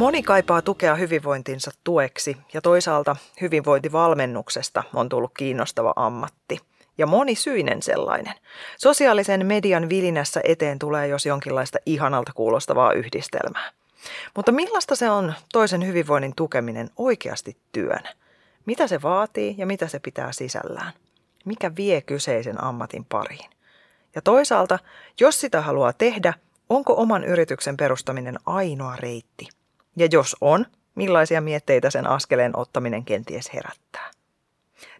Moni kaipaa tukea hyvinvointinsa tueksi ja toisaalta hyvinvointivalmennuksesta on tullut kiinnostava ammatti. Ja moni syinen sellainen. Sosiaalisen median vilinässä eteen tulee jos jonkinlaista ihanalta kuulostavaa yhdistelmää. Mutta millaista se on toisen hyvinvoinnin tukeminen oikeasti työnä? Mitä se vaatii ja mitä se pitää sisällään? Mikä vie kyseisen ammatin pariin? Ja toisaalta, jos sitä haluaa tehdä, onko oman yrityksen perustaminen ainoa reitti – ja jos on, millaisia mietteitä sen askeleen ottaminen kenties herättää.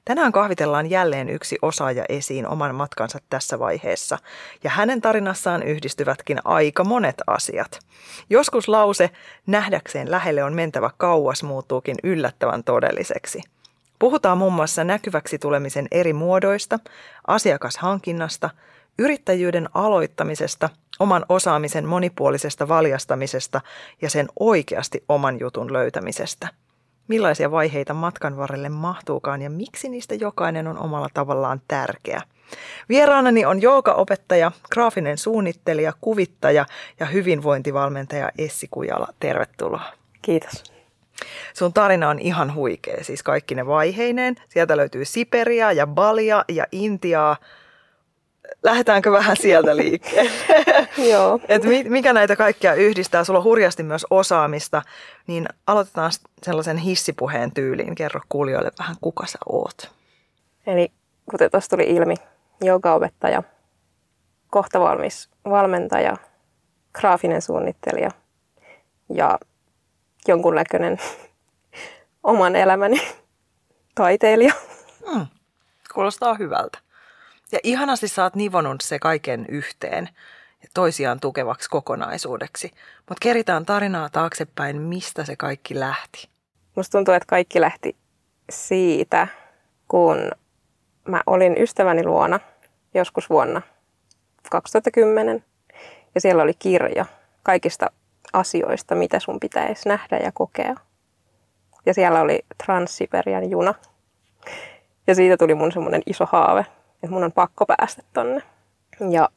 Tänään kahvitellaan jälleen yksi osaaja esiin oman matkansa tässä vaiheessa, ja hänen tarinassaan yhdistyvätkin aika monet asiat. Joskus lause, nähdäkseen lähelle on mentävä kauas, muuttuukin yllättävän todelliseksi. Puhutaan muun muassa näkyväksi tulemisen eri muodoista, asiakashankinnasta, yrittäjyyden aloittamisesta, oman osaamisen monipuolisesta valjastamisesta ja sen oikeasti oman jutun löytämisestä. Millaisia vaiheita matkan varrelle mahtuukaan ja miksi niistä jokainen on omalla tavallaan tärkeä. Vieraanani on opettaja, graafinen suunnittelija, kuvittaja ja hyvinvointivalmentaja Essi Kujala. Tervetuloa. Kiitos. Sun tarina on ihan huikea, siis kaikki ne vaiheineen. Sieltä löytyy Siperia ja Balia ja Intiaa lähdetäänkö vähän sieltä liikkeelle? Joo. Et mikä näitä kaikkia yhdistää? Sulla on hurjasti myös osaamista, niin aloitetaan sellaisen hissipuheen tyyliin. Kerro kuulijoille vähän, kuka sä oot. Eli kuten tuossa tuli ilmi, joogaopettaja, kohta valmis valmentaja, graafinen suunnittelija ja jonkunnäköinen oman elämäni taiteilija. Hmm. Kuulostaa hyvältä. Ja ihanasti sä oot nivonut se kaiken yhteen ja toisiaan tukevaksi kokonaisuudeksi. Mutta keritään tarinaa taaksepäin, mistä se kaikki lähti. Musta tuntuu, että kaikki lähti siitä, kun mä olin ystäväni luona joskus vuonna 2010. Ja siellä oli kirja kaikista asioista, mitä sun pitäisi nähdä ja kokea. Ja siellä oli Transsiberian juna. Ja siitä tuli mun semmoinen iso haave, että mun on pakko päästä tonne. Ja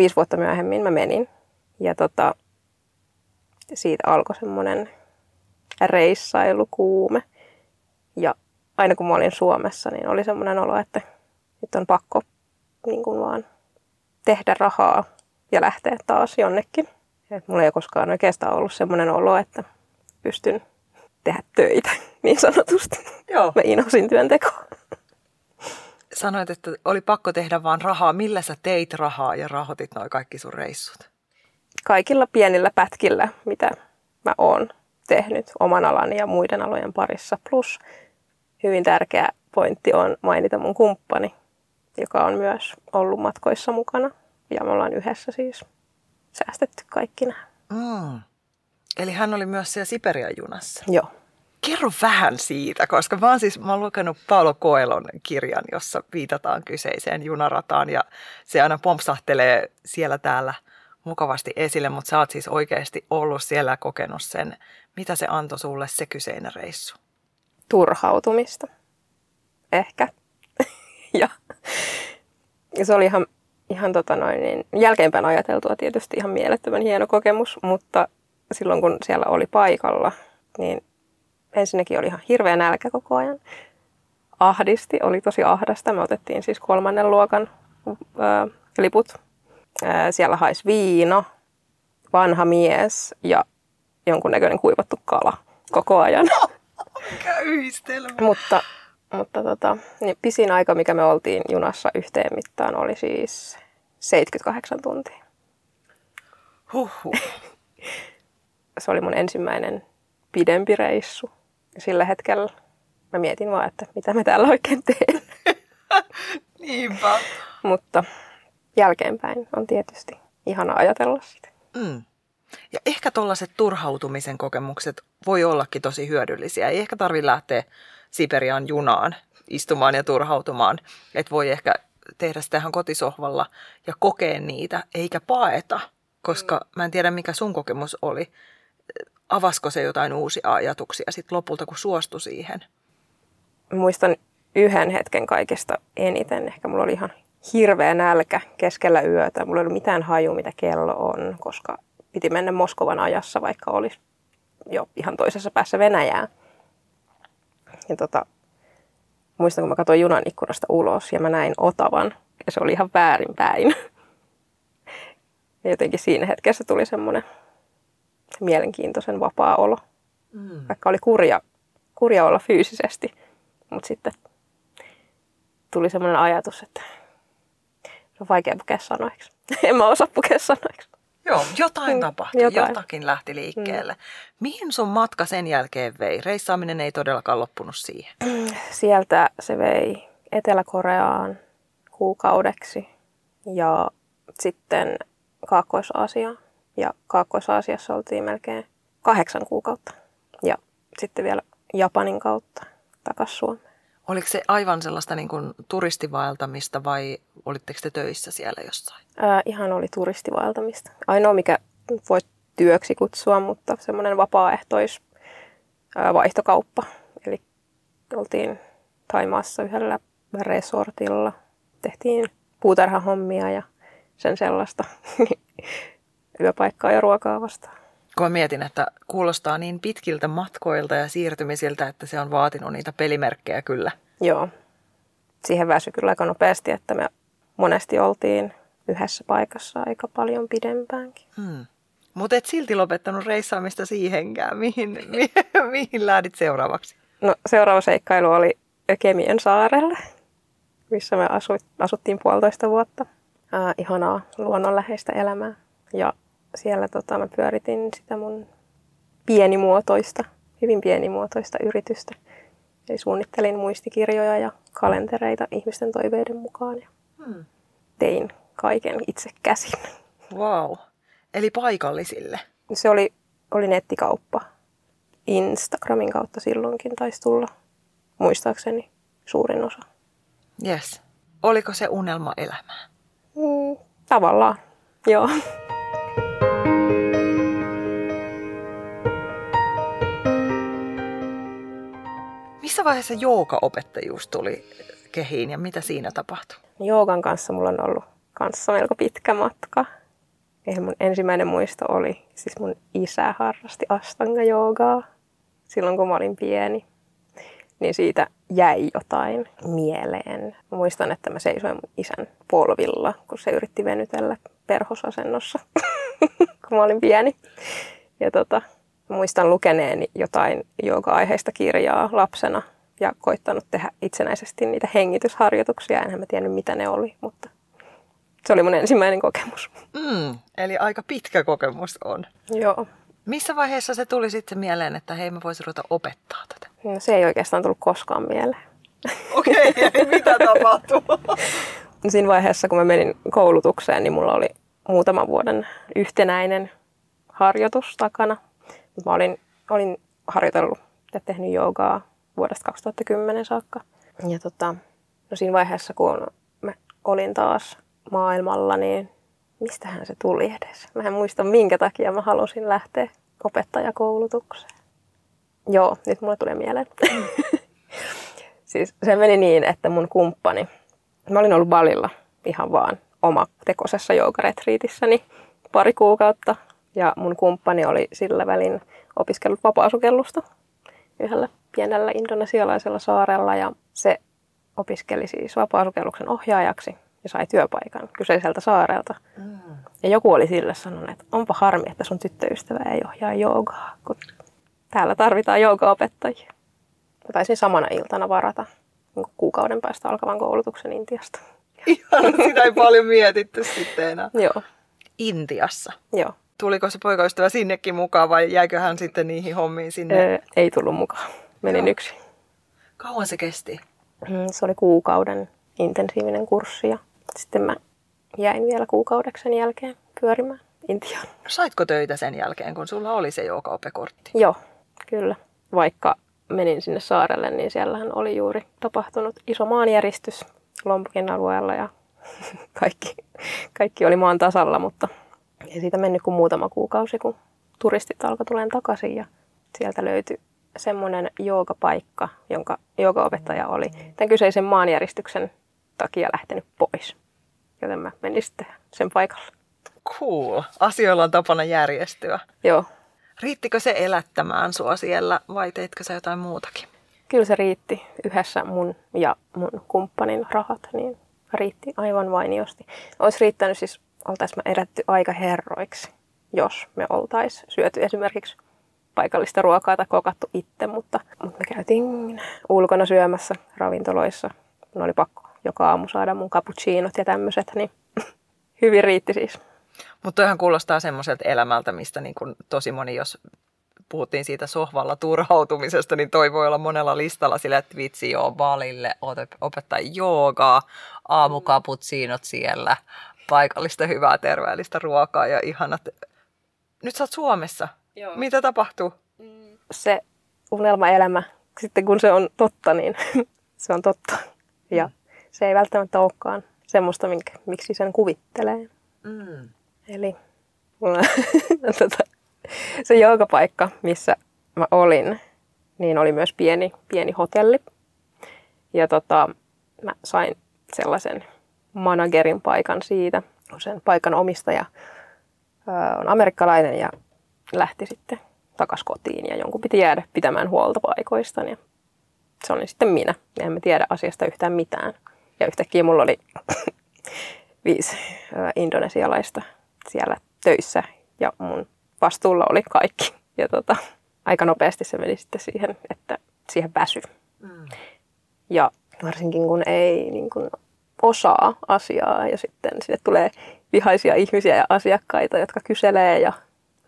viisi vuotta myöhemmin mä menin. Ja tota, siitä alkoi semmoinen reissailukuume. Ja aina kun mä olin Suomessa, niin oli semmoinen olo, että nyt on pakko niin kuin vaan tehdä rahaa ja lähteä taas jonnekin. Et mulla ei ole koskaan oikeastaan ollut semmoinen olo, että pystyn tehdä töitä niin sanotusti. Joo. Mä inhosin työntekoa sanoit, että oli pakko tehdä vaan rahaa. Millä sä teit rahaa ja rahoitit noin kaikki sun reissut? Kaikilla pienillä pätkillä, mitä mä oon tehnyt oman alani ja muiden alojen parissa. Plus hyvin tärkeä pointti on mainita mun kumppani, joka on myös ollut matkoissa mukana. Ja me ollaan yhdessä siis säästetty kaikki nämä. Mm. Eli hän oli myös siellä Siperian junassa? Joo. Kerro vähän siitä, koska mä oon siis mä oon lukenut Paolo Koelon kirjan, jossa viitataan kyseiseen junarataan ja se aina pompsahtelee siellä täällä mukavasti esille, mutta sä oot siis oikeasti ollut siellä kokenut sen. Mitä se antoi sulle se kyseinen reissu? Turhautumista. Ehkä. ja, ja se oli ihan, ihan tota noin, niin, jälkeenpäin ajateltua tietysti ihan mielettömän hieno kokemus, mutta silloin kun siellä oli paikalla, niin ensinnäkin oli ihan hirveä nälkä koko ajan. Ahdisti, oli tosi ahdasta. Me otettiin siis kolmannen luokan ää, liput. Ää, siellä haisi viino, vanha mies ja jonkunnäköinen kuivattu kala koko ajan. Mikä yhdistelmä. mutta mutta tota, niin pisin aika, mikä me oltiin junassa yhteen mittaan, oli siis 78 tuntia. Huhhuh. Se oli mun ensimmäinen pidempi reissu sillä hetkellä mä mietin vaan, että mitä me täällä oikein teen. Niinpä. Mutta jälkeenpäin on tietysti ihana ajatella sitä. Mm. Ja ehkä tuollaiset turhautumisen kokemukset voi ollakin tosi hyödyllisiä. Ei ehkä tarvitse lähteä Siperian junaan istumaan ja turhautumaan. Että voi ehkä tehdä sitä ihan kotisohvalla ja kokea niitä, eikä paeta. Koska mm. mä en tiedä, mikä sun kokemus oli. Avasko se jotain uusia ajatuksia sitten lopulta, kun suostui siihen? Muistan yhden hetken kaikista eniten. Ehkä mulla oli ihan hirveä nälkä keskellä yötä. Mulla ei ollut mitään haju, mitä kello on, koska piti mennä Moskovan ajassa, vaikka olisi jo ihan toisessa päässä Venäjää. Ja tota, muistan, kun mä katsoin junan ikkunasta ulos ja mä näin Otavan ja se oli ihan väärinpäin. Ja jotenkin siinä hetkessä tuli semmoinen mielenkiintoisen vapaa olo. Mm. Vaikka oli kurja, kurja olla fyysisesti, mutta sitten tuli semmoinen ajatus, että se on vaikea pukea sanoiksi. en mä osaa pukea sanoiksi. Joo, jotain mm, tapahtui, jotain. jotakin lähti liikkeelle. Mm. Mihin sun matka sen jälkeen vei? Reissaaminen ei todellakaan loppunut siihen. Sieltä se vei Etelä-Koreaan kuukaudeksi ja sitten Kaakkois-Aasiaan. Ja Kaakkois-Aasiassa oltiin melkein kahdeksan kuukautta. Ja sitten vielä Japanin kautta takaisin Suomeen. Oliko se aivan sellaista niin kuin turistivaeltamista vai olitteko te töissä siellä jossain? Ää, ihan oli turistivaeltamista. Ainoa, mikä voi työksi kutsua, mutta semmoinen vapaaehtois vaihtokauppa. Eli oltiin Taimaassa yhdellä resortilla. Tehtiin puutarhahommia ja sen sellaista yöpaikkaa ja ruokaa vastaan kun mietin, että kuulostaa niin pitkiltä matkoilta ja siirtymisiltä, että se on vaatinut niitä pelimerkkejä kyllä. Joo. Siihen väsy kyllä aika nopeasti, että me monesti oltiin yhdessä paikassa aika paljon pidempäänkin. Hmm. Mutta et silti lopettanut reissaamista siihenkään. Mihin, mi, mihin lähdit seuraavaksi? No seuraava seikkailu oli Kemien saarelle, missä me asut, asuttiin puolitoista vuotta. Äh, ihanaa luonnonläheistä elämää. Ja siellä tota, mä pyöritin sitä mun pienimuotoista, hyvin pienimuotoista yritystä. Eli suunnittelin muistikirjoja ja kalentereita ihmisten toiveiden mukaan ja hmm. tein kaiken itse käsin. Wow. Eli paikallisille? Se oli, oli nettikauppa. Instagramin kautta silloinkin taisi tulla, muistaakseni, suurin osa. Yes. Oliko se unelma elämää? Mm, tavallaan, joo. Missä vaiheessa joogaopettajuus tuli kehiin ja mitä siinä tapahtui? Joogan kanssa mulla on ollut kanssa melko pitkä matka. Eli mun ensimmäinen muisto oli, siis mun isä harrasti astanga joogaa silloin kun mä olin pieni. Niin siitä jäi jotain mieleen. Mä muistan, että mä seisoin mun isän polvilla, kun se yritti venytellä perhosasennossa, kun mä olin pieni. Ja tota, Muistan lukeneeni jotain jooga-aiheista kirjaa lapsena ja koittanut tehdä itsenäisesti niitä hengitysharjoituksia. Enhän mä tiennyt, mitä ne oli, mutta se oli mun ensimmäinen kokemus. Mm, eli aika pitkä kokemus on. Joo. Missä vaiheessa se tuli sitten mieleen, että hei, mä voisin ruveta opettaa tätä? No, se ei oikeastaan tullut koskaan mieleen. Okei, okay, mitä tapahtuu? Siinä vaiheessa, kun mä menin koulutukseen, niin mulla oli muutaman vuoden yhtenäinen harjoitus takana. Mä olin, olin harjoitellut ja tehnyt joogaa vuodesta 2010 saakka. Ja tota, no siinä vaiheessa, kun mä olin taas maailmalla, niin mistähän se tuli edes? Mä en muista, minkä takia mä halusin lähteä opettajakoulutukseen. Joo, nyt mulle tulee mieleen. siis se meni niin, että mun kumppani, mä olin ollut Balilla ihan vaan oma tekosessa joogaretriitissäni pari kuukautta ja mun kumppani oli sillä välin opiskellut vapaasukellusta yhdellä pienellä indonesialaisella saarella ja se opiskeli siis vapaasukelluksen ohjaajaksi ja sai työpaikan kyseiseltä saarelta. Mm. Ja joku oli sille sanonut, että onpa harmi, että sun tyttöystävä ei ohjaa joogaa, kun täällä tarvitaan joogaopettajia. Mä taisin samana iltana varata niin kuukauden päästä alkavan koulutuksen Intiasta. Ihan, sitä ei paljon mietitty sitten enää. Joo. Intiassa? Joo tuliko se poikaystävä sinnekin mukaan vai jäikö hän sitten niihin hommiin sinne? Öö, ei tullut mukaan. Menin Joo. yksin. Kauan se kesti? Mm, se oli kuukauden intensiivinen kurssi ja sitten mä jäin vielä kuukaudeksen jälkeen pyörimään intiaan. No, saitko töitä sen jälkeen, kun sulla oli se joogaopekortti? Joo, kyllä. Vaikka menin sinne saarelle, niin siellähän oli juuri tapahtunut iso maanjäristys Lompokin alueella ja kaikki, kaikki oli maan tasalla, mutta ei siitä mennyt kuin muutama kuukausi, kun turistit alkoi tuleen takaisin ja sieltä löytyi semmoinen joogapaikka, jonka joogaopettaja oli tämän kyseisen maanjäristyksen takia lähtenyt pois. Joten mä menin sitten sen paikalle. Cool. Asioilla on tapana järjestyä. Joo, Riittikö se elättämään sua siellä vai teitkö sä jotain muutakin? kyllä se riitti yhdessä mun ja mun kumppanin rahat, niin riitti aivan mainiosti. Olisi riittänyt siis, oltaisiin me edetty aika herroiksi, jos me oltais syöty esimerkiksi paikallista ruokaa tai kokattu itse, mutta, mutta me käytiin ulkona syömässä ravintoloissa. Mun oli pakko joka aamu saada mun cappuccinot ja tämmöiset, niin hyvin riitti siis. Mutta toihan kuulostaa semmoiselta elämältä, mistä niin kun tosi moni, jos puhuttiin siitä sohvalla turhautumisesta, niin toi voi olla monella listalla sillä, että vitsi joo, balille, oot- opettaa joogaa, aamukaputsiinot siellä, paikallista hyvää terveellistä ruokaa ja ihanat. Nyt sä oot Suomessa. Joo. Mitä tapahtuu? Se unelmaelämä, sitten kun se on totta, niin se on totta. Ja se ei välttämättä olekaan semmoista, minkä, miksi sen kuvittelee. Mm. Eli tota, se joogapaikka, missä mä olin, niin oli myös pieni, pieni hotelli. Ja tota, mä sain sellaisen managerin paikan siitä, sen paikan omistaja on amerikkalainen ja lähti sitten takas kotiin ja jonkun piti jäädä pitämään huolta paikoistaan. Ja se oli sitten minä. Ja en mä tiedä asiasta yhtään mitään. Ja yhtäkkiä mulla oli viisi indonesialaista siellä töissä ja mun vastuulla oli kaikki. Ja tota, aika nopeasti se meni sitten siihen, että siihen väsy. Mm. Ja varsinkin kun ei niin kun osaa asiaa ja sitten sinne tulee vihaisia ihmisiä ja asiakkaita, jotka kyselee ja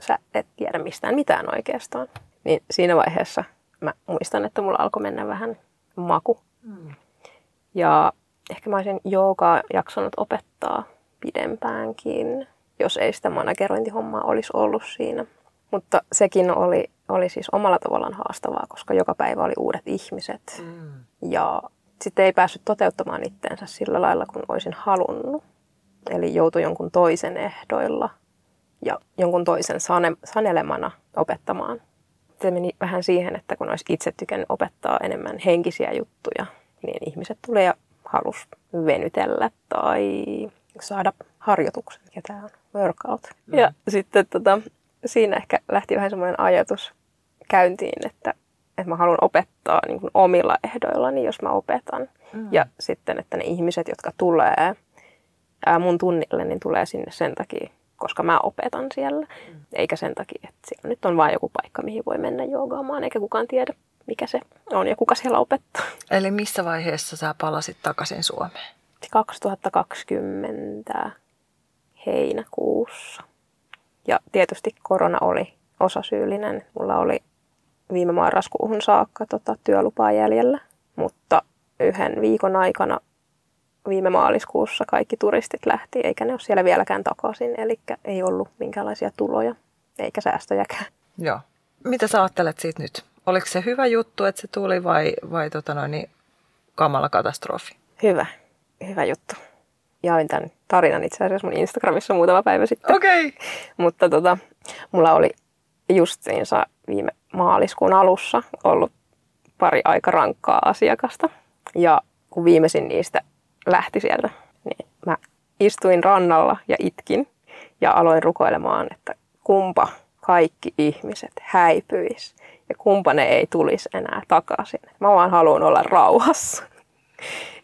sä et tiedä mistään mitään oikeastaan. Niin siinä vaiheessa mä muistan, että mulla alkoi mennä vähän maku. Mm. Ja ehkä mä olisin joogaa jaksanut opettaa pidempäänkin, jos ei sitä managerointihommaa olisi ollut siinä. Mutta sekin oli, oli siis omalla tavallaan haastavaa, koska joka päivä oli uudet ihmiset. Mm. Ja sitten ei päässyt toteuttamaan itteensä sillä lailla, kun olisin halunnut. Eli joutui jonkun toisen ehdoilla ja jonkun toisen sane, sanelemana opettamaan. Se meni vähän siihen, että kun olisi itse tykännyt opettaa enemmän henkisiä juttuja, niin ihmiset tulee ja halus venytellä tai saada harjoituksen, mikä tämä on, workout. Mm. Ja sitten tota, siinä ehkä lähti vähän semmoinen ajatus käyntiin, että, että mä haluan opettaa niin kuin omilla ehdoillani, jos mä opetan. Mm. Ja sitten, että ne ihmiset, jotka tulee ää, mun tunnille, niin tulee sinne sen takia, koska mä opetan siellä. Mm. Eikä sen takia, että siellä nyt on vain joku paikka, mihin voi mennä joogaamaan, eikä kukaan tiedä, mikä se on ja kuka siellä opettaa. Eli missä vaiheessa sä palasit takaisin Suomeen? 2020 heinäkuussa. Ja tietysti korona oli osasyyllinen. Mulla oli viime marraskuuhun saakka tota, työlupaa jäljellä, mutta yhden viikon aikana viime maaliskuussa kaikki turistit lähti, eikä ne ole siellä vieläkään takaisin, eli ei ollut minkäänlaisia tuloja eikä säästöjäkään. Joo. Mitä sä ajattelet siitä nyt? Oliko se hyvä juttu, että se tuli vai, vai tota noin, niin kamala katastrofi? Hyvä, hyvä juttu. Jaoin tämän tarinan itse asiassa mun Instagramissa muutama päivä sitten. Okei. Okay. Mutta tota, mulla oli justiinsa viime maaliskuun alussa ollut pari aika rankkaa asiakasta. Ja kun viimeisin niistä lähti sieltä, niin mä istuin rannalla ja itkin ja aloin rukoilemaan, että kumpa kaikki ihmiset häipyis ja kumpa ne ei tulisi enää takaisin. Mä vaan haluan olla rauhassa.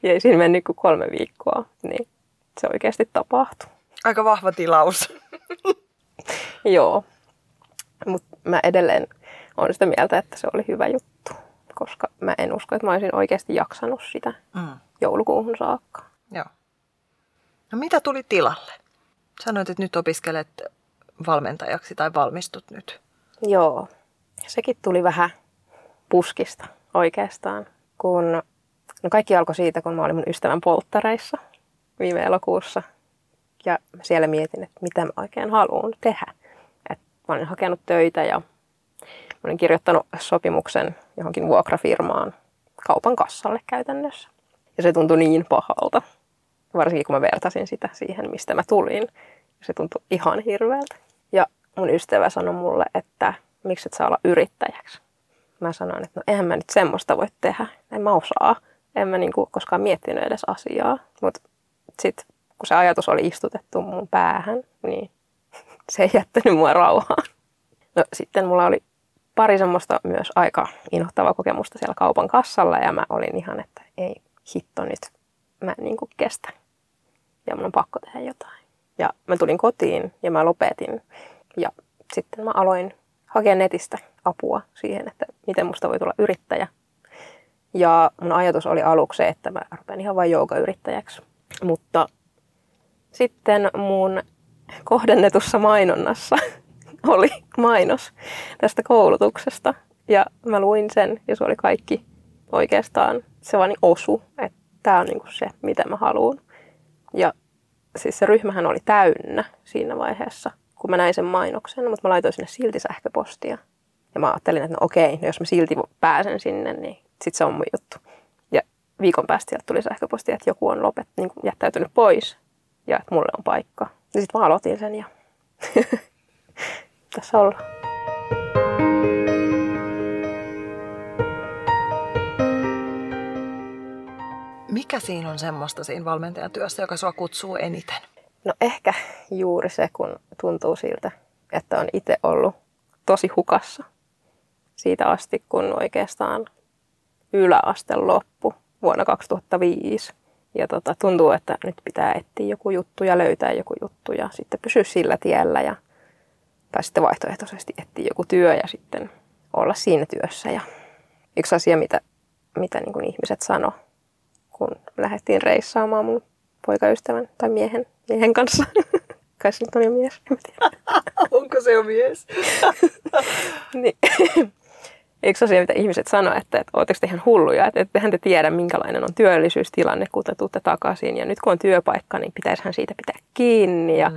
Ja ei siinä mennyt kuin kolme viikkoa, niin se oikeasti tapahtui. Aika vahva tilaus. Joo, mutta mä edelleen olen sitä mieltä, että se oli hyvä juttu, koska mä en usko, että mä olisin oikeasti jaksanut sitä Mm. joulukuuhun saakka. Joo. No mitä tuli tilalle? Sanoit, että nyt opiskelet valmentajaksi tai valmistut nyt. Joo, sekin tuli vähän puskista oikeastaan, kun no kaikki alkoi siitä, kun mä olin mun ystävän polttareissa viime elokuussa. Ja siellä mietin, että mitä mä oikein haluan tehdä. Et mä olin hakenut töitä ja mä olin kirjoittanut sopimuksen johonkin vuokrafirmaan kaupan kassalle käytännössä. Ja se tuntui niin pahalta, varsinkin kun mä vertasin sitä siihen, mistä mä tulin. Se tuntui ihan hirveältä. Ja mun ystävä sanoi mulle, että miksi et saa olla yrittäjäksi. Mä sanoin, että no eihän mä nyt semmoista voi tehdä. En mä osaa. En mä niinku koskaan miettinyt edes asiaa. Mutta sitten kun se ajatus oli istutettu mun päähän, niin se ei jättänyt mua rauhaan. No sitten mulla oli pari semmoista myös aika inhottavaa kokemusta siellä kaupan kassalla ja mä olin ihan, että ei hitto nyt, mä en niin kuin kestä. Ja mun on pakko tehdä jotain. Ja mä tulin kotiin ja mä lopetin. Ja sitten mä aloin hakea netistä apua siihen, että miten musta voi tulla yrittäjä. Ja mun ajatus oli aluksi se, että mä rupean ihan vain joogayrittäjäksi. Mutta sitten mun kohdennetussa mainonnassa oli mainos tästä koulutuksesta. Ja mä luin sen ja se oli kaikki oikeastaan, se vaan niin osu, että tämä on niinku se, mitä mä haluan. Ja siis se ryhmähän oli täynnä siinä vaiheessa, kun mä näin sen mainoksen, mutta mä laitoin sinne silti sähköpostia. Ja mä ajattelin, että no okei, no jos mä silti pääsen sinne, niin sit se on mun juttu. Ja viikon päästä sieltä tuli sähköpostia, että joku on lopet, niin jättäytynyt pois ja että mulle on paikka. Ja sitten mä aloitin sen ja tässä ollaan. Mikä siinä on semmoista siinä valmentajan työssä, joka sua kutsuu eniten? No ehkä juuri se, kun tuntuu siltä, että on itse ollut tosi hukassa siitä asti, kun oikeastaan yläaste loppu vuonna 2005. Ja tota, tuntuu, että nyt pitää etsiä joku juttu ja löytää joku juttu ja sitten pysyä sillä tiellä. Ja, tai sitten vaihtoehtoisesti etsiä joku työ ja sitten olla siinä työssä. Ja yksi asia, mitä, mitä niin kuin ihmiset sanoo, kun lähdettiin reissaamaan mun poikaystävän tai miehen, miehen kanssa. Kai se nyt on jo mies. Onko se jo mies? niin. Yksi asia, mitä ihmiset sanoo, että, että oletteko te ihan hulluja, että ettehän te tiedä, minkälainen on työllisyystilanne, kun te tuutte takaisin. Ja nyt kun on työpaikka, niin pitäisihän siitä pitää kiinni. Ja mm.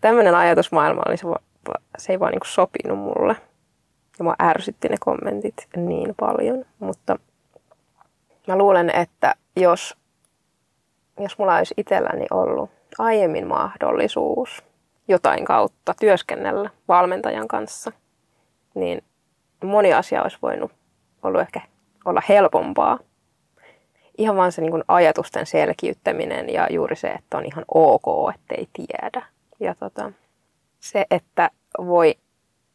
tämmöinen ajatusmaailma oli se, se ei vaan niin sopinut mulle. Ja mua ärsytti ne kommentit niin paljon. Mutta mä luulen, että jos, jos mulla olisi itselläni ollut aiemmin mahdollisuus jotain kautta työskennellä valmentajan kanssa, niin moni asia olisi voinut ollut ehkä olla helpompaa. Ihan vaan se niin kuin ajatusten selkiyttäminen ja juuri se, että on ihan ok, ettei tiedä. Ja tota, se, että voi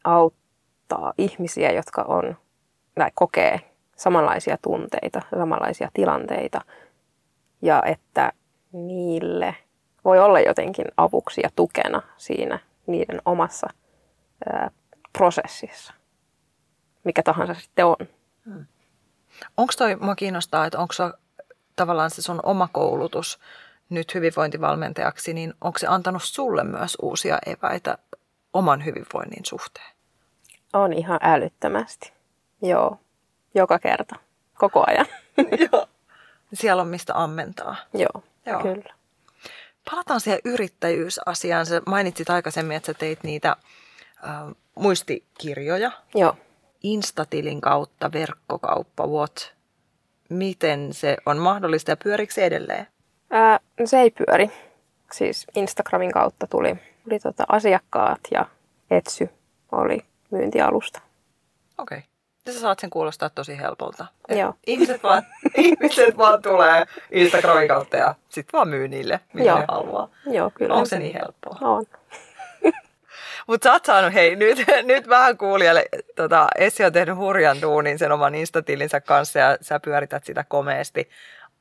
auttaa ihmisiä, jotka on tai kokee samanlaisia tunteita, samanlaisia tilanteita ja että niille voi olla jotenkin avuksi ja tukena siinä niiden omassa ää, prosessissa, mikä tahansa sitten on. Hmm. Onko toi, mua kiinnostaa, että onko tavallaan se sun oma koulutus nyt hyvinvointivalmentajaksi, niin onko se antanut sulle myös uusia eväitä oman hyvinvoinnin suhteen? On ihan älyttömästi, joo joka kerta, koko ajan. Joo. Siellä on mistä ammentaa. Joo, Joo. kyllä. Palataan siihen yrittäjyysasiaan. Sä mainitsit aikaisemmin, että sä teit niitä äh, muistikirjoja. Joo. Instatilin kautta verkkokauppa, what? Miten se on mahdollista ja pyörikö se edelleen? Ää, se ei pyöri. Siis Instagramin kautta tuli, tuli tota asiakkaat ja Etsy oli myyntialusta. Okei. Okay. Ja sä saat sen kuulostaa tosi helpolta. Joo. Ihmiset vaan, ihmiset vaan tulee Instagramin kautta ja sitten vaan myy niille, mitä Joo. haluaa. Joo, kyllä. Onko se niin helppoa? On. Mutta sä oot saanut, hei nyt, nyt vähän kuulijalle, tota, Essi on tehnyt hurjan duunin sen oman Instatilinsä kanssa ja sä pyörität sitä komeasti.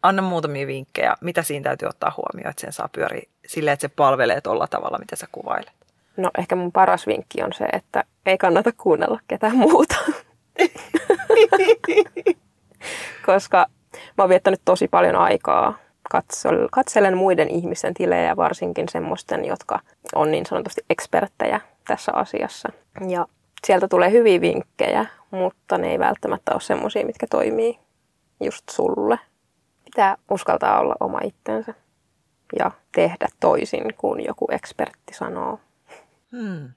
Anna muutamia vinkkejä, mitä siinä täytyy ottaa huomioon, että sen saa pyöriä silleen, että se palvelee tuolla tavalla, mitä sä kuvailet. No ehkä mun paras vinkki on se, että ei kannata kuunnella ketään muuta. Koska mä oon viettänyt tosi paljon aikaa katselen muiden ihmisten tilejä, varsinkin semmoisten, jotka on niin sanotusti eksperttejä tässä asiassa. Ja sieltä tulee hyviä vinkkejä, mutta ne ei välttämättä ole semmoisia, mitkä toimii just sulle. Pitää uskaltaa olla oma itsensä. ja tehdä toisin kuin joku ekspertti sanoo. Hmm.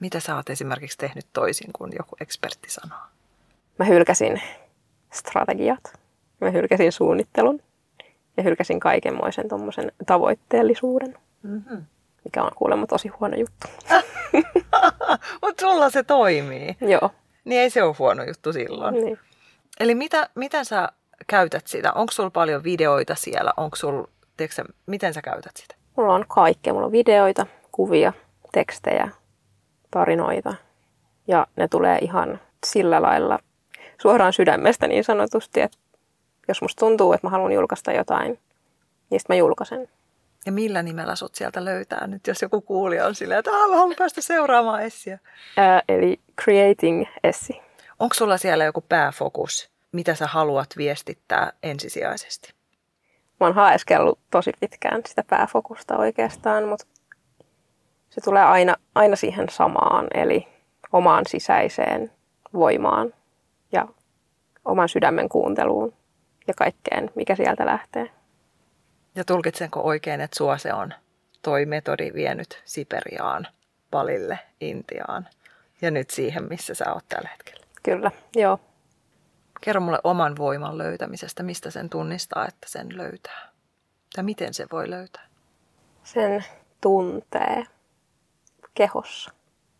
Mitä sä oot esimerkiksi tehnyt toisin kuin joku ekspertti sanoo? Mä hylkäsin strategiat, mä hylkäsin suunnittelun ja hylkäsin kaikenmoisen tuommoisen tavoitteellisuuden, mm-hmm. mikä on kuulemma tosi huono juttu. Mutta sulla se toimii. Joo. Niin ei se ole huono juttu silloin. Niin. Eli mitä, miten sä käytät sitä? Onko sulla paljon videoita siellä? Onko sul, tiedätkö, miten sä käytät sitä? Mulla on kaikkea. Mulla on videoita, kuvia, tekstejä, tarinoita. Ja ne tulee ihan sillä lailla suoraan sydämestä niin sanotusti, että jos musta tuntuu, että mä haluan julkaista jotain, niin sitten mä julkaisen. Ja millä nimellä sut sieltä löytää nyt, jos joku kuulija on silleen, että mä haluan päästä seuraamaan Essiä? Ää, eli Creating Essi. Onko sulla siellä joku pääfokus, mitä sä haluat viestittää ensisijaisesti? Mä oon haeskellut tosi pitkään sitä pääfokusta oikeastaan, mutta se tulee aina, aina siihen samaan, eli omaan sisäiseen voimaan ja oman sydämen kuunteluun ja kaikkeen, mikä sieltä lähtee. Ja tulkitsenko oikein, että sua se on toi metodi vienyt Siperiaan, Palille, Intiaan ja nyt siihen, missä sä oot tällä hetkellä? Kyllä, joo. Kerro mulle oman voiman löytämisestä, mistä sen tunnistaa, että sen löytää. Tai miten se voi löytää? Sen tuntee kehossa.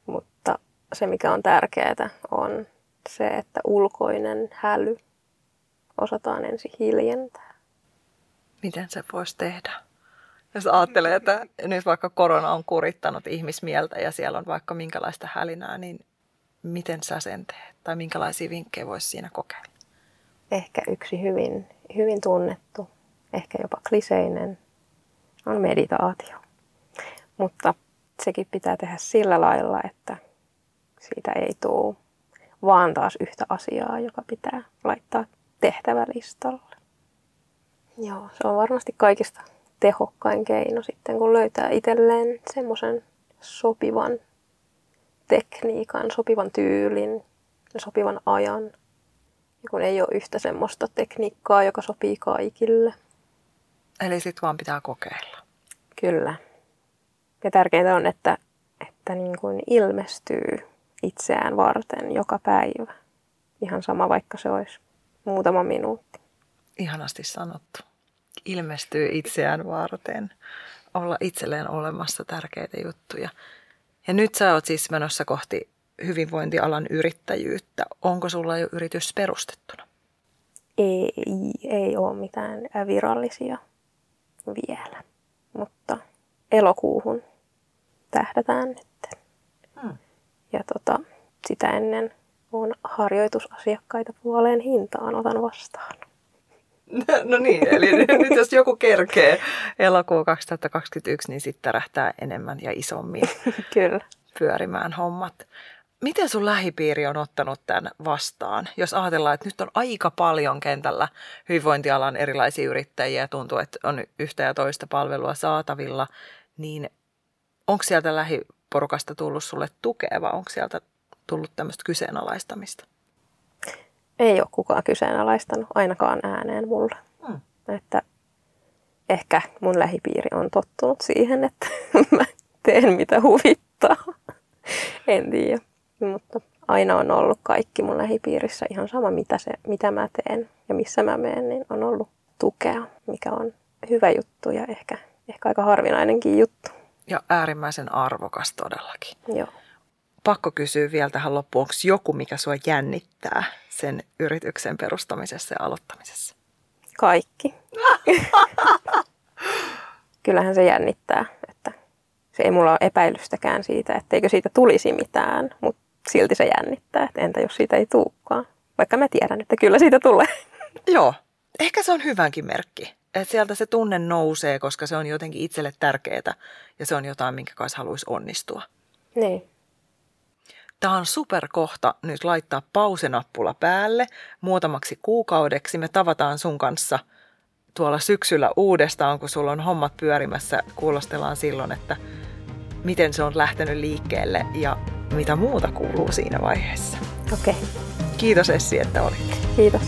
Mutta se, mikä on tärkeää, on se, että ulkoinen häly osataan ensin hiljentää. Miten se voisi tehdä? Jos ajattelee, että nyt vaikka korona on kurittanut ihmismieltä ja siellä on vaikka minkälaista hälinää, niin miten sä sen teet? Tai minkälaisia vinkkejä voisi siinä kokeilla? Ehkä yksi hyvin, hyvin tunnettu, ehkä jopa kliseinen, on meditaatio. Mutta sekin pitää tehdä sillä lailla, että siitä ei tule vaan taas yhtä asiaa, joka pitää laittaa tehtävälistalle. Joo, se on varmasti kaikista tehokkain keino sitten, kun löytää itselleen semmoisen sopivan tekniikan, sopivan tyylin, sopivan ajan. Ja kun ei ole yhtä semmoista tekniikkaa, joka sopii kaikille. Eli sitten vaan pitää kokeilla. Kyllä. Ja tärkeintä on, että, että niin kuin ilmestyy itseään varten joka päivä. Ihan sama, vaikka se olisi muutama minuutti. Ihanasti sanottu. Ilmestyy itseään varten. Olla itselleen olemassa tärkeitä juttuja. Ja nyt sä oot siis menossa kohti hyvinvointialan yrittäjyyttä. Onko sulla jo yritys perustettuna? Ei, ei ole mitään virallisia vielä, mutta elokuuhun tähdätään nyt. Hmm. Ja tota, sitä ennen on harjoitusasiakkaita puoleen hintaan otan vastaan. No niin, eli nyt jos joku kerkee elokuu 2021, niin sitten tärähtää enemmän ja isommin Kyllä. pyörimään hommat. Miten sun lähipiiri on ottanut tämän vastaan? Jos ajatellaan, että nyt on aika paljon kentällä hyvinvointialan erilaisia yrittäjiä, tuntuu, että on yhtä ja toista palvelua saatavilla, niin onko sieltä lähiporukasta tullut sulle tukea vai onko sieltä tullut tämmöistä kyseenalaistamista? Ei ole kukaan kyseenalaistanut ainakaan ääneen mulle. Hmm. Että ehkä mun lähipiiri on tottunut siihen, että mä teen mitä huvittaa. en tiedä. Mutta aina on ollut kaikki mun lähipiirissä ihan sama, mitä, se, mitä mä teen ja missä mä menen, niin on ollut tukea, mikä on hyvä juttu ja ehkä, ehkä aika harvinainenkin juttu. Ja äärimmäisen arvokas todellakin. Joo. Pakko kysyä vielä tähän loppuun, onko joku, mikä sua jännittää sen yrityksen perustamisessa ja aloittamisessa? Kaikki. Kyllähän se jännittää, että se ei mulla ole epäilystäkään siitä, etteikö siitä tulisi mitään, mutta silti se jännittää, että entä jos siitä ei tulekaan. Vaikka mä tiedän, että kyllä siitä tulee. Joo, ehkä se on hyvänkin merkki. Että sieltä se tunne nousee, koska se on jotenkin itselle tärkeää ja se on jotain, minkä kanssa haluaisi onnistua. Niin. Tämä on superkohta nyt laittaa pausenappula päälle muutamaksi kuukaudeksi. Me tavataan sun kanssa tuolla syksyllä uudestaan, kun sulla on hommat pyörimässä. Kuulostellaan silloin, että miten se on lähtenyt liikkeelle ja mitä muuta kuuluu siinä vaiheessa. Okei. Okay. Kiitos Essi, että olit. Kiitos.